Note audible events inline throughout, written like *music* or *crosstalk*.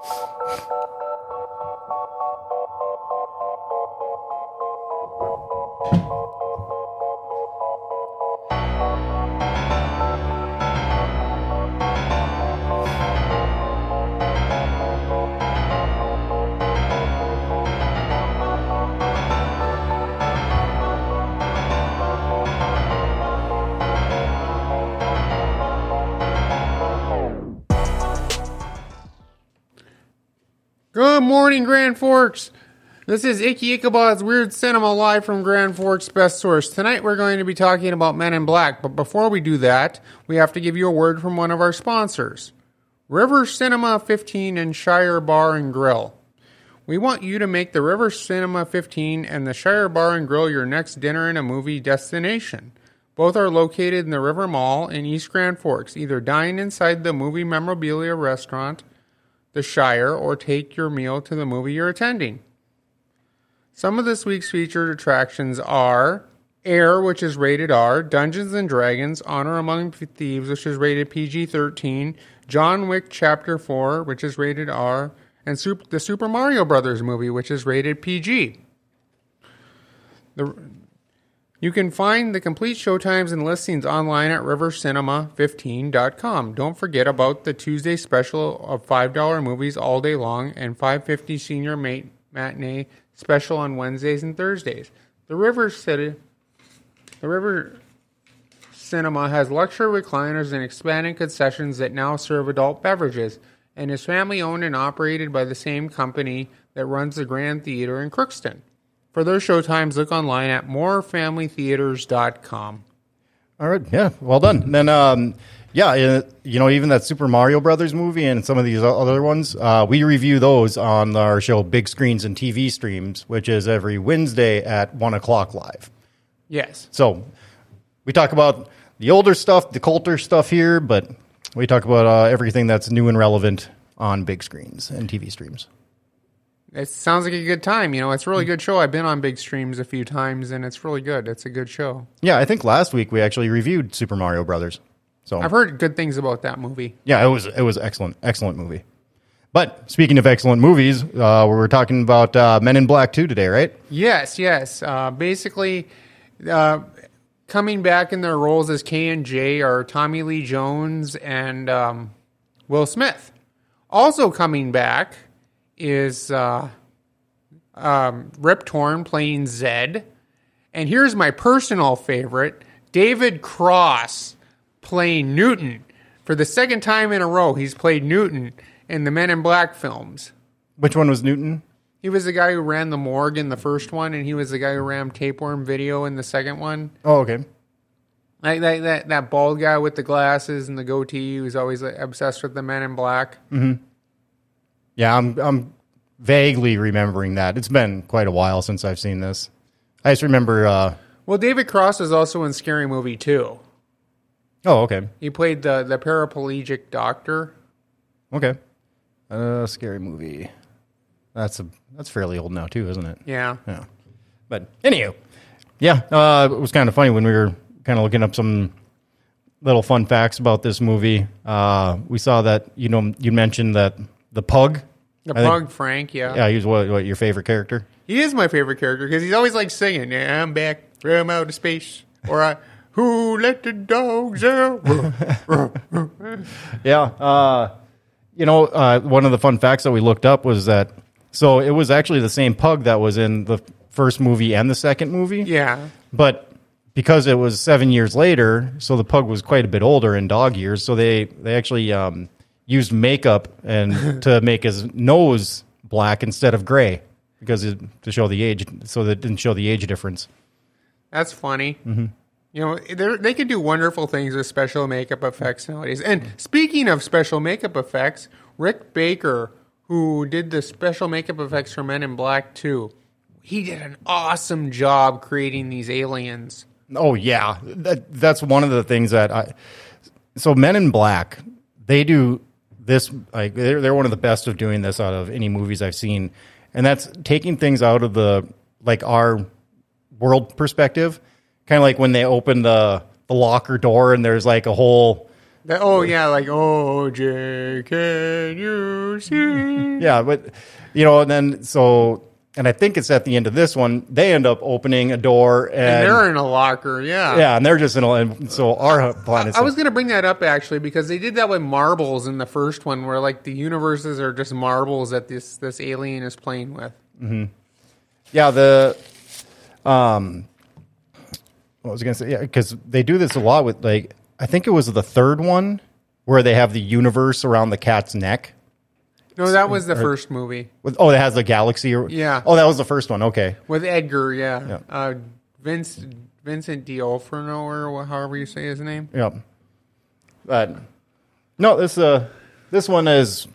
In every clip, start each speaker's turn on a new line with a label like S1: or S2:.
S1: Good morning, Grand Forks. This is Icky Ichabod's Weird Cinema live from Grand Forks Best Source. Tonight we're going to be talking about Men in Black, but before we do that, we have to give you a word from one of our sponsors River Cinema 15 and Shire Bar and Grill. We want you to make the River Cinema 15 and the Shire Bar and Grill your next dinner and a movie destination. Both are located in the River Mall in East Grand Forks. Either dine inside the movie memorabilia restaurant, the Shire, or take your meal to the movie you're attending. Some of this week's featured attractions are Air, which is rated R, Dungeons and Dragons, Honor Among Thieves, which is rated PG 13, John Wick Chapter 4, which is rated R, and Super, the Super Mario Brothers movie, which is rated PG. The, you can find the complete showtimes and listings online at rivercinema15.com. Don't forget about the Tuesday special of $5 movies all day long and 550 senior mate matinee special on Wednesdays and Thursdays. The River City The River Cinema has luxury recliners and expanding concessions that now serve adult beverages and is family owned and operated by the same company that runs the Grand Theater in Crookston. For their showtimes, look online at morefamilytheaters.com.
S2: All right, yeah, well done. And then, um, yeah, uh, you know, even that Super Mario Brothers movie and some of these other ones, uh, we review those on our show Big Screens and TV Streams, which is every Wednesday at one o'clock live.
S1: Yes.
S2: So we talk about the older stuff, the Coulter stuff here, but we talk about uh, everything that's new and relevant on big screens and TV streams.
S1: It sounds like a good time. You know, it's a really good show. I've been on big streams a few times, and it's really good. It's a good show.
S2: Yeah, I think last week we actually reviewed Super Mario Brothers. So
S1: I've heard good things about that movie.
S2: yeah, it was it was excellent, excellent movie. But speaking of excellent movies, uh, we were talking about uh, Men in Black 2 today, right?
S1: Yes, yes. Uh, basically, uh, coming back in their roles as K and J are Tommy Lee Jones and um, Will Smith. Also coming back is uh, um, Rip Torn playing Zed. And here's my personal favorite David Cross playing Newton. For the second time in a row, he's played Newton in the Men in Black films.
S2: Which one was Newton?
S1: He was the guy who ran the morgue in the first one, and he was the guy who ran tapeworm video in the second one.
S2: Oh, okay.
S1: Like that, that, that bald guy with the glasses and the goatee who's always like, obsessed with the Men in Black.
S2: Yeah, I'm I'm vaguely remembering that. It's been quite a while since I've seen this. I just remember. Uh,
S1: Well, David Cross is also in Scary Movie too.
S2: oh, okay,
S1: He played the the paraplegic doctor.
S2: okay. Uh, scary movie. That's a that's fairly old now too, isn't it?
S1: Yeah.
S2: Yeah. But anywho, yeah, uh, it was kind of funny when we were kind of looking up some little fun facts about this movie. Uh, we saw that you know you mentioned that the pug.
S1: The
S2: I think-
S1: pug Frank, yeah.
S2: Yeah, he was what, what your favorite character?
S1: He is my favorite character because he's always like singing, yeah, I'm back from outer space. Or I, who let the dogs out? *laughs*
S2: Yeah. Uh, you know, uh, one of the fun facts that we looked up was that so it was actually the same pug that was in the first movie and the second movie.
S1: yeah.
S2: But because it was seven years later, so the pug was quite a bit older in dog years, so they they actually um, used makeup and *laughs* to make his nose black instead of gray because it, to show the age, so that it didn't show the age difference.
S1: That's funny. Mm-hmm. You know, they can do wonderful things with special makeup effects nowadays. And speaking of special makeup effects, Rick Baker, who did the special makeup effects for Men in Black 2, he did an awesome job creating these aliens.
S2: Oh yeah, that, that's one of the things that I. So Men in Black, they do this like they're they're one of the best of doing this out of any movies I've seen, and that's taking things out of the like our world perspective, kind of like when they open the the locker door and there's like a whole
S1: That, oh yeah, like oh Jay, can you see?
S2: Yeah, but you know, and then so, and I think it's at the end of this one they end up opening a door, and,
S1: And they're in a locker, yeah.
S2: yeah, and they're just in. A, and so our planet.
S1: I was gonna bring that up actually because they did that with marbles in the first one, where like the universes are just marbles that this this alien is playing with.
S2: yeah, the um, what was I gonna say? Yeah, because they do this a lot with like I think it was the third one where they have the universe around the cat's neck.
S1: No, that was the first movie
S2: With, oh, it has the galaxy. Or,
S1: Yeah.
S2: Oh, that was the first one. Okay.
S1: with Edgar. Yeah,
S2: Yeah.
S1: Uh, Vince Vincent D'Onofrio or wh- however you say his name.
S2: Yep. But no, this uh this one is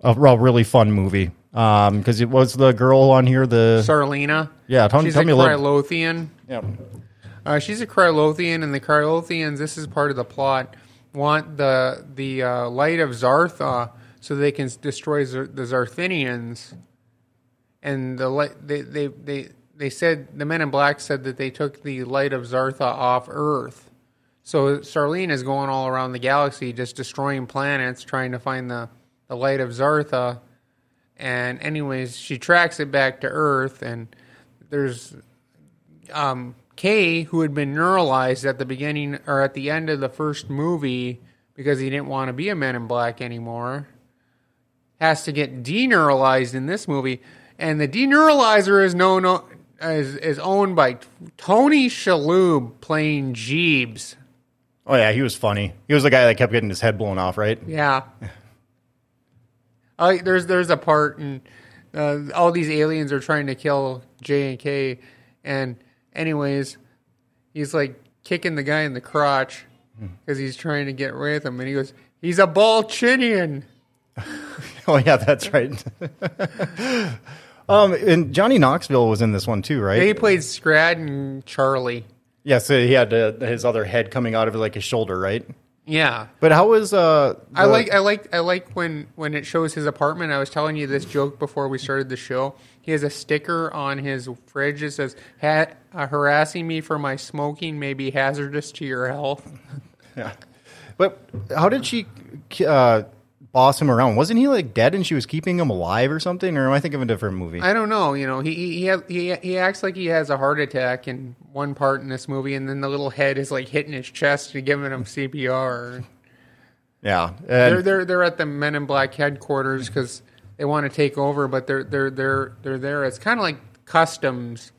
S2: a, a really fun movie. Um, because it was the girl on here. The
S1: Serleena.
S2: yeah, tell,
S1: She's
S2: tell
S1: a
S2: me a little.
S1: Krylothian.
S2: Yeah.
S1: Uh, she's a Krylothian, and the Krylothians. This is part of the plot. Want the the uh, light of Zartha so they can destroy the Zarthinians. And the they, they they they said the Men in Black said that they took the light of Zartha off Earth. So Serleena is going all around the galaxy, just destroying planets, trying to find the the light of Zartha. And anyways, she tracks it back to Earth, and there's um, Kay, who had been neuralyzed at the beginning or at the end of the first movie because he didn't want to be a Man in Black anymore, has to get deneuralyzed in this movie, and the deneuralyzer is known is is owned by Tony Shalhoub playing Jeebs.
S2: Oh yeah, he was funny. He was the guy that kept getting his head blown off, right?
S1: Yeah. I, there's there's a part and uh, all these aliens are trying to kill J and K, and anyways, he's like kicking the guy in the crotch because he's trying to get rid of him, and he goes, "He's a Balchinian." *laughs* *laughs*
S2: Oh yeah, that's right. *laughs* um, and Johnny Knoxville was in this one too, right?
S1: He played Scrad and Charlie.
S2: Yeah, so he had uh, his other head coming out of like his shoulder, right?
S1: Yeah,
S2: But how was uh?
S1: I like I like I like when when it shows his apartment. I was telling you this joke before we started the show. He has a sticker on his fridge that says ha- uh, "harassing me for my smoking may be hazardous to your health." *laughs*
S2: Yeah. But how did she uh, boss him around? Wasn't he like dead and she was keeping him alive or something? Or am I thinking of a different movie?
S1: I don't know. You know, he he he, he he acts like he has a heart attack in one part in this movie, and then the little head is like hitting his chest and giving him CPR. *laughs*
S2: yeah.
S1: They're they're they're at the Men in Black headquarters because they want to take over, but they're they're they're they're there. It's kind of like customs.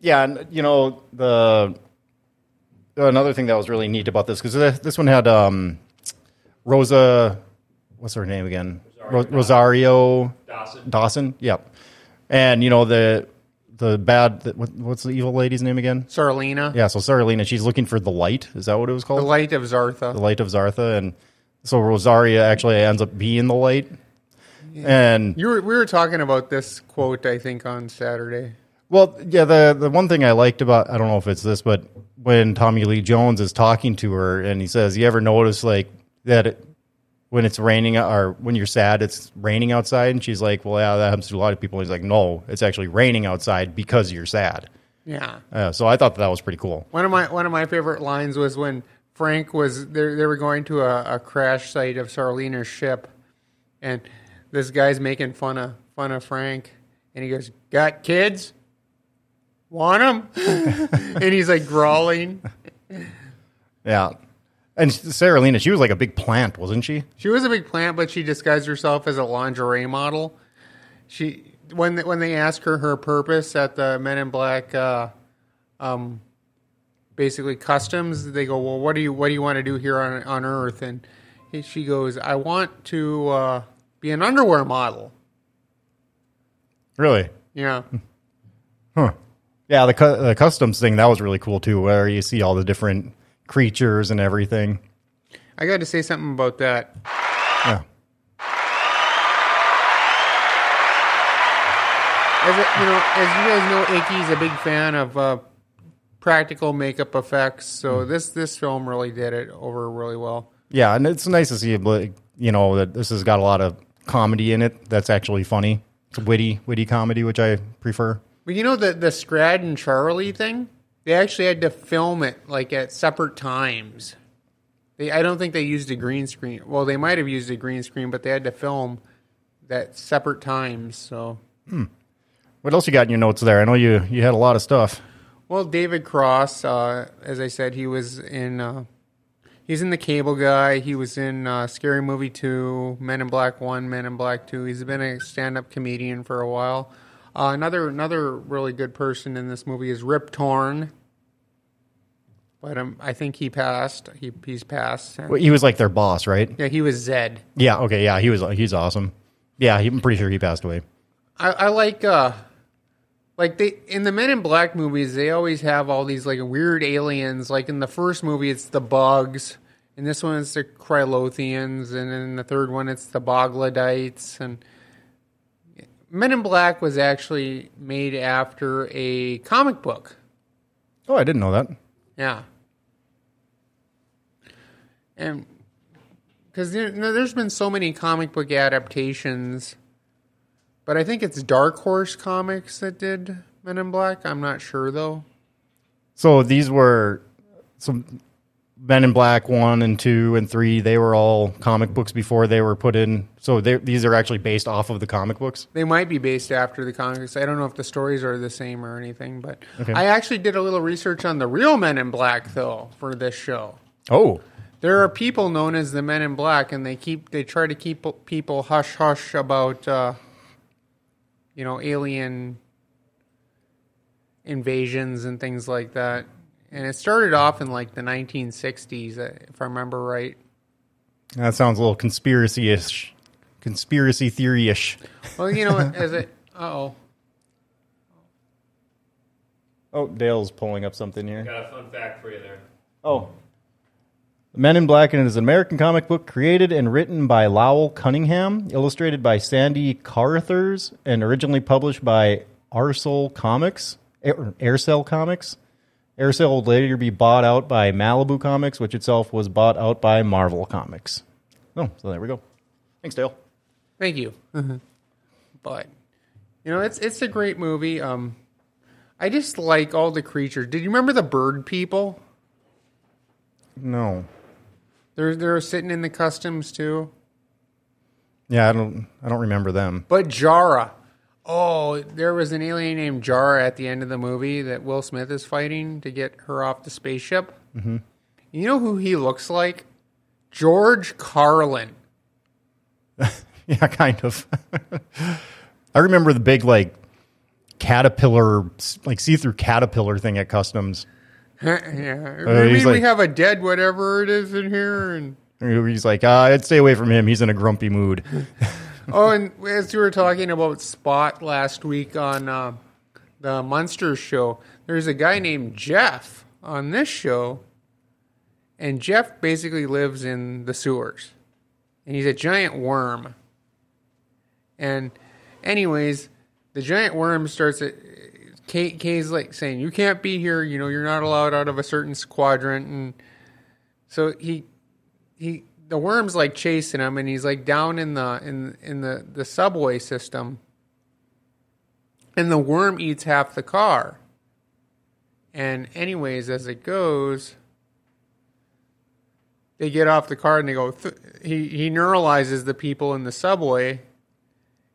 S2: yeah, and you know the another thing that was really neat about this because this one had um, Rosa, what's her name again? Ro- Rosario
S3: Dawson.
S2: Dawson. Yep. And you know the the bad the, what, what's the evil lady's name again?
S1: Serleena,
S2: Yeah, so Serleena, she's looking for the light. Is that what it was called?
S1: the light of Zartha.
S2: the light of Zartha, and so Rosaria actually ends up being the light. And
S1: You were, we were talking about this quote, I think, on Saturday.
S2: well, yeah, the the one thing I liked about I don't know if it's this, but when Tommy Lee Jones is talking to her and he says, "You ever notice like that it, when it's raining or when you're sad, it's raining outside?" And she's like, "Well, yeah, that happens to a lot of people." And he's like, "No, it's actually raining outside because you're sad."
S1: Yeah.
S2: Uh, so I thought that was pretty cool.
S1: One of my one of my favorite lines was when Frank was they they were going to a, a crash site of Serleena's ship, and this guy's making fun of fun of Frank, and he goes, "Got kids? Want them?" *laughs* and he's like growling.
S2: Yeah. And Serleena, she was like a big plant, wasn't she?
S1: She was a big plant, but she disguised herself as a lingerie model. She when they, when they ask her her purpose at the Men in Black, uh, um, basically customs, they go, "Well, what do you what do you want to do here on on Earth?" And she goes, "I want to uh, be an underwear model."
S2: Really?
S1: Yeah,
S2: Huh. Yeah, the, cu- the customs thing that was really cool too, where you see all the different creatures and everything.
S1: I got to say something about that.
S2: Yeah.
S1: As a, you know, as you guys know, Icky's a big fan of uh, practical makeup effects, so this this film really did it over really well.
S2: Yeah, and it's nice to see, you know, that this has got a lot of comedy in it. That's actually funny. It's witty, witty comedy, which I prefer.
S1: But you know the the Scrad and Charlie thing? They actually had to film it like at separate times. They, I don't think they used a green screen. Well, they might have used a green screen, but they had to film that separate times. So,
S2: What else you got in your notes there? I know you you had a lot of stuff.
S1: well, David Cross, uh, as I said, he was in. Uh, he's in the Cable Guy. He was in uh, Scary Movie Two, Men in Black One, Men in Black Two. He's been a stand-up comedian for a while. Uh, another another really good person in this movie is Rip Torn. But um, I think he passed. He he's passed.
S2: Well, He was like their boss, right?
S1: Yeah, he was Zed.
S2: Yeah. Okay. Yeah. He was. He's awesome. Yeah. He, I'm pretty sure he passed away.
S1: I, I like uh like they in the Men in Black movies they always have all these like weird aliens. Like in the first movie it's the bugs, in this one it's the Krylothians, and in the third one it's the Boglodites and Men in Black was actually made after a comic book.
S2: Oh, I didn't know that.
S1: Yeah. And because there, there's been so many comic book adaptations, but I think it's Dark Horse Comics that did Men in Black. I'm not sure though.
S2: So these were some Men in Black one and two and three. They were all comic books before they were put in. So they- these are actually based off of the comic books.
S1: They might be based after the comics. I don't know if the stories are the same or anything, but
S2: Okay.
S1: I actually did a little research on the real Men in Black though for this show.
S2: Oh,
S1: There are people known as the Men in Black, and they keep they try to keep people hush hush about uh, you know alien invasions and things like that. And it started off in like the 1960s, uh, if I remember right.
S2: that sounds a little conspiracy ish, conspiracy theory ish.
S1: Well, you know, as *laughs* it oh
S2: Oh, Dale's pulling up something here.
S3: Got a fun fact for you there.
S2: Oh. Men in Black is an American comic book created and written by Lowell Cunningham, illustrated by Sandy Carruthers, and originally published by Arsol Comics, Air- Aircel Comics. Aircel would later be bought out by Malibu Comics, which itself was bought out by Marvel Comics. Oh, so there we go. Thanks, Dale.
S1: Thank you. but you know, it's it's a great movie. Um, I just like all the creatures. Did you remember the bird people?
S2: No.
S1: They're they're sitting in the customs too.
S2: Yeah, I don't. I don't remember them.
S1: But Jarra. Oh, there was an alien named Jarra at the end of the movie that Will Smith is fighting to get her off the spaceship. Mm-hmm. You know who he looks like? George Carlin. *laughs*
S2: Yeah, kind of. *laughs* I remember the big like caterpillar, like see-through caterpillar thing at customs. *laughs*
S1: yeah.
S2: Uh,
S1: we
S2: like-
S1: have a dead whatever it is in here and
S2: He's like, uh, I'd stay away from him. He's in a grumpy mood.
S1: Oh, and as you were talking about Spot last week on uh, the Monsters show, there's a guy named Jeff on this show, and Jeff basically lives in the sewers, and he's a giant worm. And, anyways, the giant worm starts. At, Kay, Kay's like saying, "You can't be here. You know, you're not allowed out of a certain quadrant." And so he he the worm's like chasing him and he's like down in the in in the the subway system and the worm eats half the car and anyways as it goes they get off the car and they go th- he he neuralyzes the people in the subway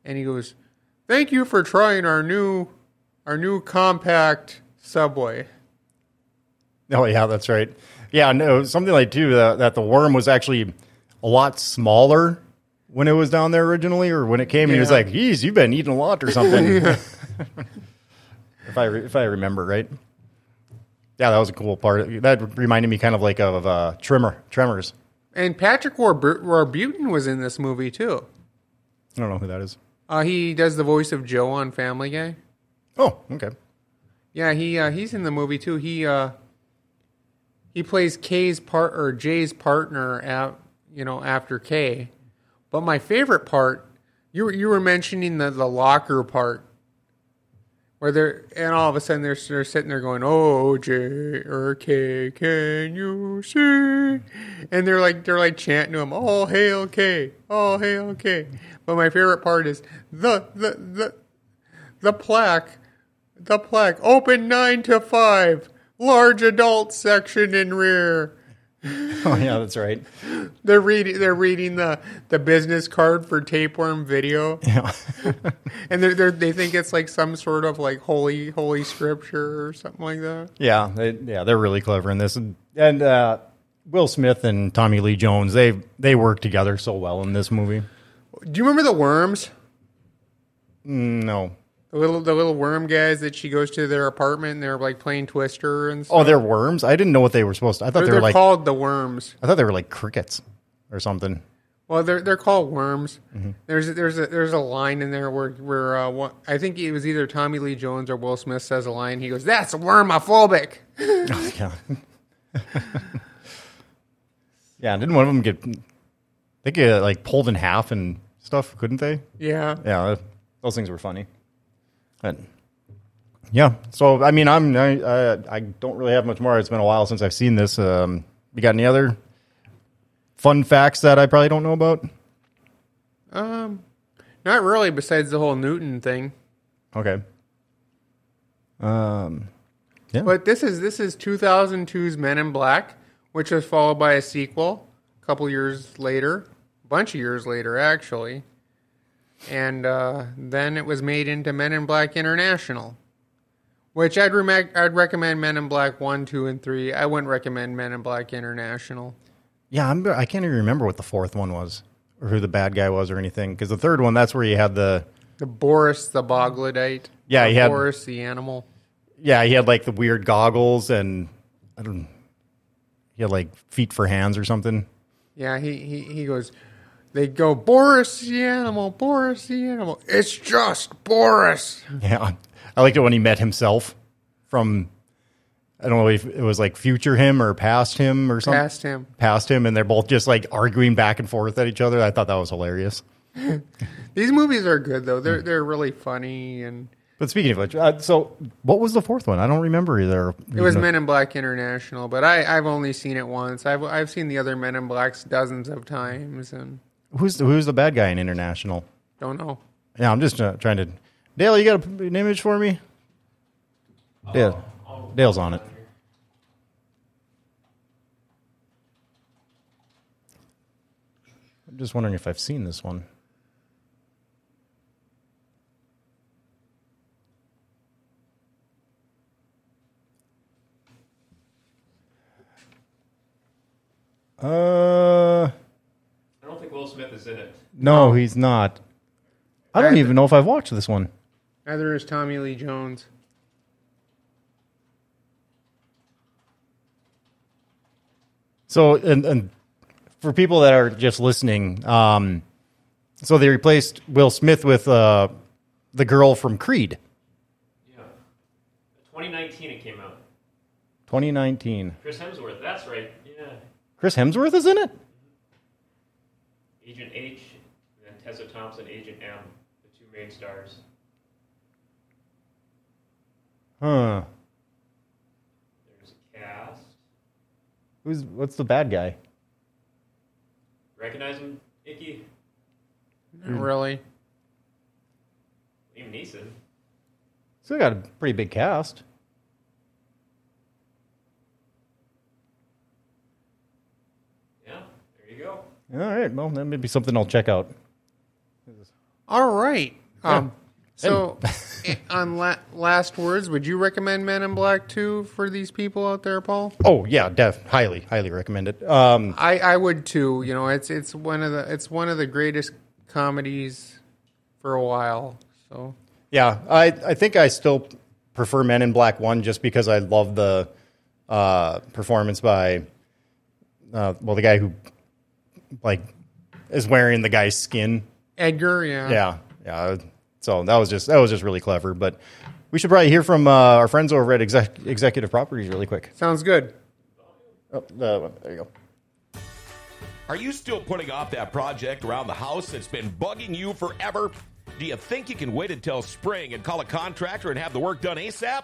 S1: and he goes thank you for trying our new our new compact subway
S2: oh yeah, that's right. Yeah, no, something like too that, that the worm was actually a lot smaller when it was down there originally, or when it came. He was like, "Geez, you've been eating a lot or something." *laughs* *laughs* if I re- if I remember right. Yeah, that was a cool part. That reminded me kind of like of uh, Trimmer, Tremors.
S1: and Patrick Warb- Warburton was in this movie too
S2: I don't know who that is.
S1: Uh, he does the voice of Joe on Family Guy.
S2: Oh, okay.
S1: Yeah, he uh, he's in the movie too. He uh, he plays Kay's part or Jay's partner at you know after K. But my favorite part, you were you were mentioning the the locker part, where they're and all of a sudden they're they're sitting there going, "Oh Jay or Kay, can you see?" And they're like they're like chanting to him, "All hail K, all hail K." But my favorite part is the the the the plaque the plaque open 9 to 5 large adult section in rear *laughs*
S2: Oh yeah, that's right.
S1: They're reading. They're reading the the business card for tapeworm video,
S2: Yeah. *laughs*
S1: and they're, they're they think it's like some sort of like holy holy scripture or something like that.
S2: Yeah, they, yeah, they're really clever in this, and, and uh, Will Smith and Tommy Lee Jones they they work together so well in this movie.
S1: Do you remember the worms?
S2: No,
S1: The little the little worm guys that she goes to their apartment and they're like playing Twister and stuff.
S2: oh, they're worms. I didn't know what they were supposed to. I thought
S1: they're,
S2: they were
S1: they're
S2: like
S1: called the worms.
S2: I thought they were like crickets or something.
S1: Well, they're they're called worms.
S2: Mm-hmm.
S1: There's there's a there's a line in there where where uh, one, I think it was either Tommy Lee Jones or Will Smith says a line. He goes, "That's wormophobic." *laughs*
S2: yeah. *laughs* yeah, didn't one of them get they get like pulled in half and stuff, couldn't they?
S1: Yeah,
S2: Yeah, those things were funny. But yeah, so I mean, I'm I, I I don't really have much more. It's been a while since I've seen this. Um, you got any other fun facts that I probably don't know about?
S1: um, not really. Besides the whole Newton thing,
S2: Okay. Um. Yeah.
S1: but this is this is 2002's Men in Black, which was followed by a sequel a couple years later, a bunch of years later actually, and uh, then it was made into Men in Black International. Which I'd re- I'd recommend Men in Black one, two, and three. I wouldn't recommend Men in Black International.
S2: Yeah, I'm, I can't even remember what the fourth one was or who the bad guy was or anything. Because the third one, that's where you had the
S1: The Boris the Boglodite.
S2: Yeah, he had-
S1: Boris the animal.
S2: yeah, he had like the weird goggles and I don't. He had like feet for hands or something.
S1: Yeah, he, he, he goes, they go, Boris the animal, Boris the animal. It's just Boris.
S2: Yeah, I liked it when he met himself from. I don't know if it was like future him or past him or something.
S1: Past him.
S2: Past him, and they're both just like arguing back and forth at each other. I thought that was hilarious. *laughs*
S1: These movies are good though. They're they're really funny and
S2: But speaking of which, uh, so what was the fourth one? I don't remember either.
S1: it was Men in Black International, but I, I've only seen it once. I've I've seen the other Men in Blacks dozens of times and
S2: Who's the, who's the bad guy in International?
S1: don't know.
S2: Yeah, I'm just uh, trying to. Dale, you got a, an image for me? Dale, Dale's on it. I'm just wondering if I've seen this one. Uh,
S3: I don't think Will Smith is in it.
S2: no, he's not. I don't even know if I've watched this one.
S1: Neither is Tommy Lee Jones.
S2: So, and, and for people that are just listening, um, so they replaced Will Smith with uh, the girl from Creed,
S3: Yeah. 2019 it came out.
S2: 2019.
S3: Chris Hemsworth, that's right. Yeah.
S2: Chris Hemsworth is in it.
S3: Agent H, and then Tessa Thompson, Agent M, the two main stars.
S2: Huh?
S3: There's a cast.
S2: Who's what's the bad guy?
S3: Recognize him, Icky?
S1: Not really.
S3: Liam Neeson.
S2: Still got a pretty big cast.
S3: Yeah, there you go.
S2: All right, well, that may be something I'll check out.
S1: All right. Um, so, i- *laughs* on la- last words, would you recommend Men in Black 2 for these people out there, Paul?
S2: Oh yeah, def highly, highly recommend it. Um,
S1: I, I would too. You know, it's it's one of the it's one of the greatest comedies for a while. So
S2: Yeah, I I think I still prefer Men in Black One just because I love the uh, performance by uh, well the guy who like is wearing the guy's skin.
S1: Edgar, yeah,
S2: Yeah, yeah. So that was just that was just really clever. But we should probably hear from uh, our friends over at Exec- Executive Properties really quick.
S1: sounds good.
S2: Oh, uh, there you go.
S4: Are you still putting off that project around the house that's been bugging you forever? Do you think you can wait until spring and call a contractor and have the work done ASAP?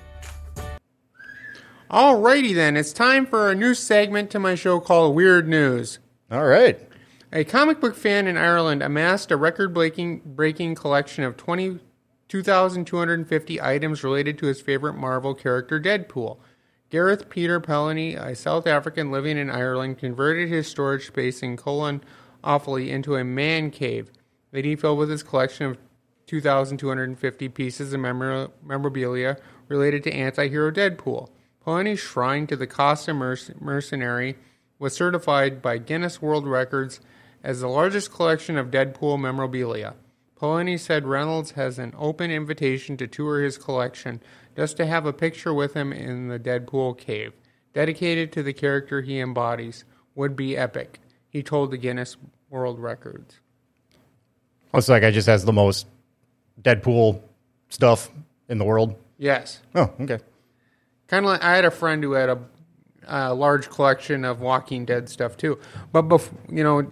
S1: Alrighty then, it's time for a new segment to my show called Weird News.
S2: All right.
S1: A comic book fan in Ireland amassed a record breaking collection of 20 2,250 items related to his favorite Marvel character, Deadpool. Gareth Peter Pelany, a South African living in Ireland, converted his storage space in Colon Offaly into a man cave that he filled with his collection of 2,250 pieces of memorabilia related to anti hero Deadpool. Pelany's shrine to the Costa Mercenary was certified by Guinness World Records as the largest collection of Deadpool memorabilia. Pelany said Reynolds has an open invitation to tour his collection just to have a picture with him in the Deadpool cave, dedicated to the character he embodies, would be epic, he told the Guinness World Records.
S2: Looks like I just has the most Deadpool stuff in the world.
S1: Yes.
S2: Oh, okay.
S1: Kind of like I had a friend who had a, a large collection of Walking Dead stuff too. But bef- you know,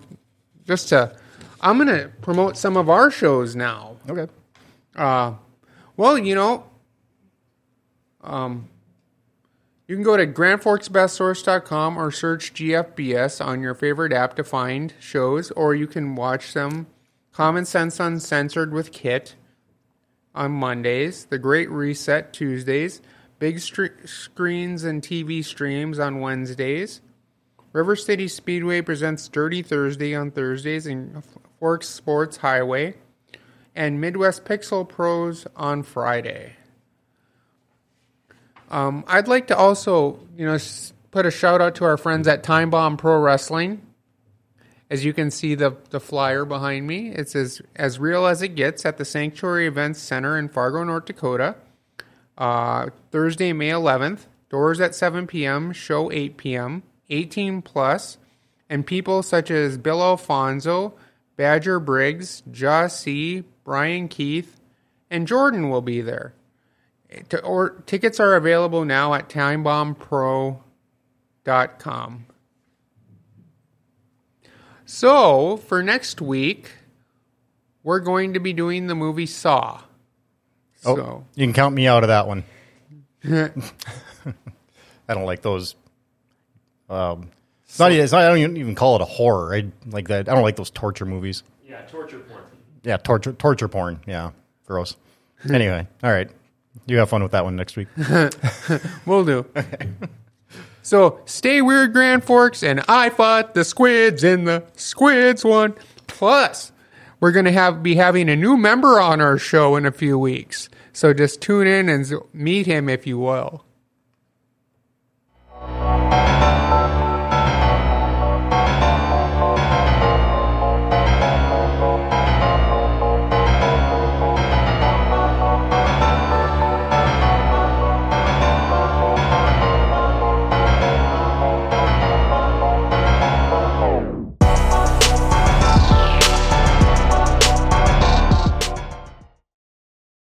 S1: just to, I'm going to promote some of our shows now.
S2: Okay.
S1: Uh, well, you know, um, you can go to grandforksbestsource.com or search GFBS on your favorite app to find shows, or you can watch them. Common Sense Uncensored with Kit on Mondays, The Great Reset Tuesdays, Big Screens and TV Streams on Wednesdays. River City Speedway presents Dirty Thursday on Thursdays and Forks Sports Highway, and Midwest Pixel Pros on Friday. Um, I'd like to also, you know, put a shout out to our friends at Time Bomb Pro Wrestling. As you can see the the flyer behind me, it's as as real as it gets at the Sanctuary Events Center in Fargo, North Dakota. Uh, Thursday, May 11th. Doors at 7 p.m. Show 8 p.m. 18 plus, and people such as Bill Alfonso, Badger Briggs, Josh C, Brian Keith, and Jordan will be there. To, or tickets are available now at timebombpro.com. So, for next week, we're going to be doing the movie Saw.
S2: Oh,
S1: So,
S2: you can count me out of that one. *laughs* *laughs* I don't like those. Um, it's not, it's not. I don't even call it a horror. I like that. I don't like those torture movies.
S3: Yeah, torture porn.
S2: Yeah, torture torture porn. Yeah, gross. *laughs* anyway, all right. You have fun with that one next week.
S1: we'll do. Okay. so, stay weird, Grand Forks, and I fought the squids in the squids one. Plus, we're going to have be having a new member on our show in a few weeks. So just tune in and meet him if you will.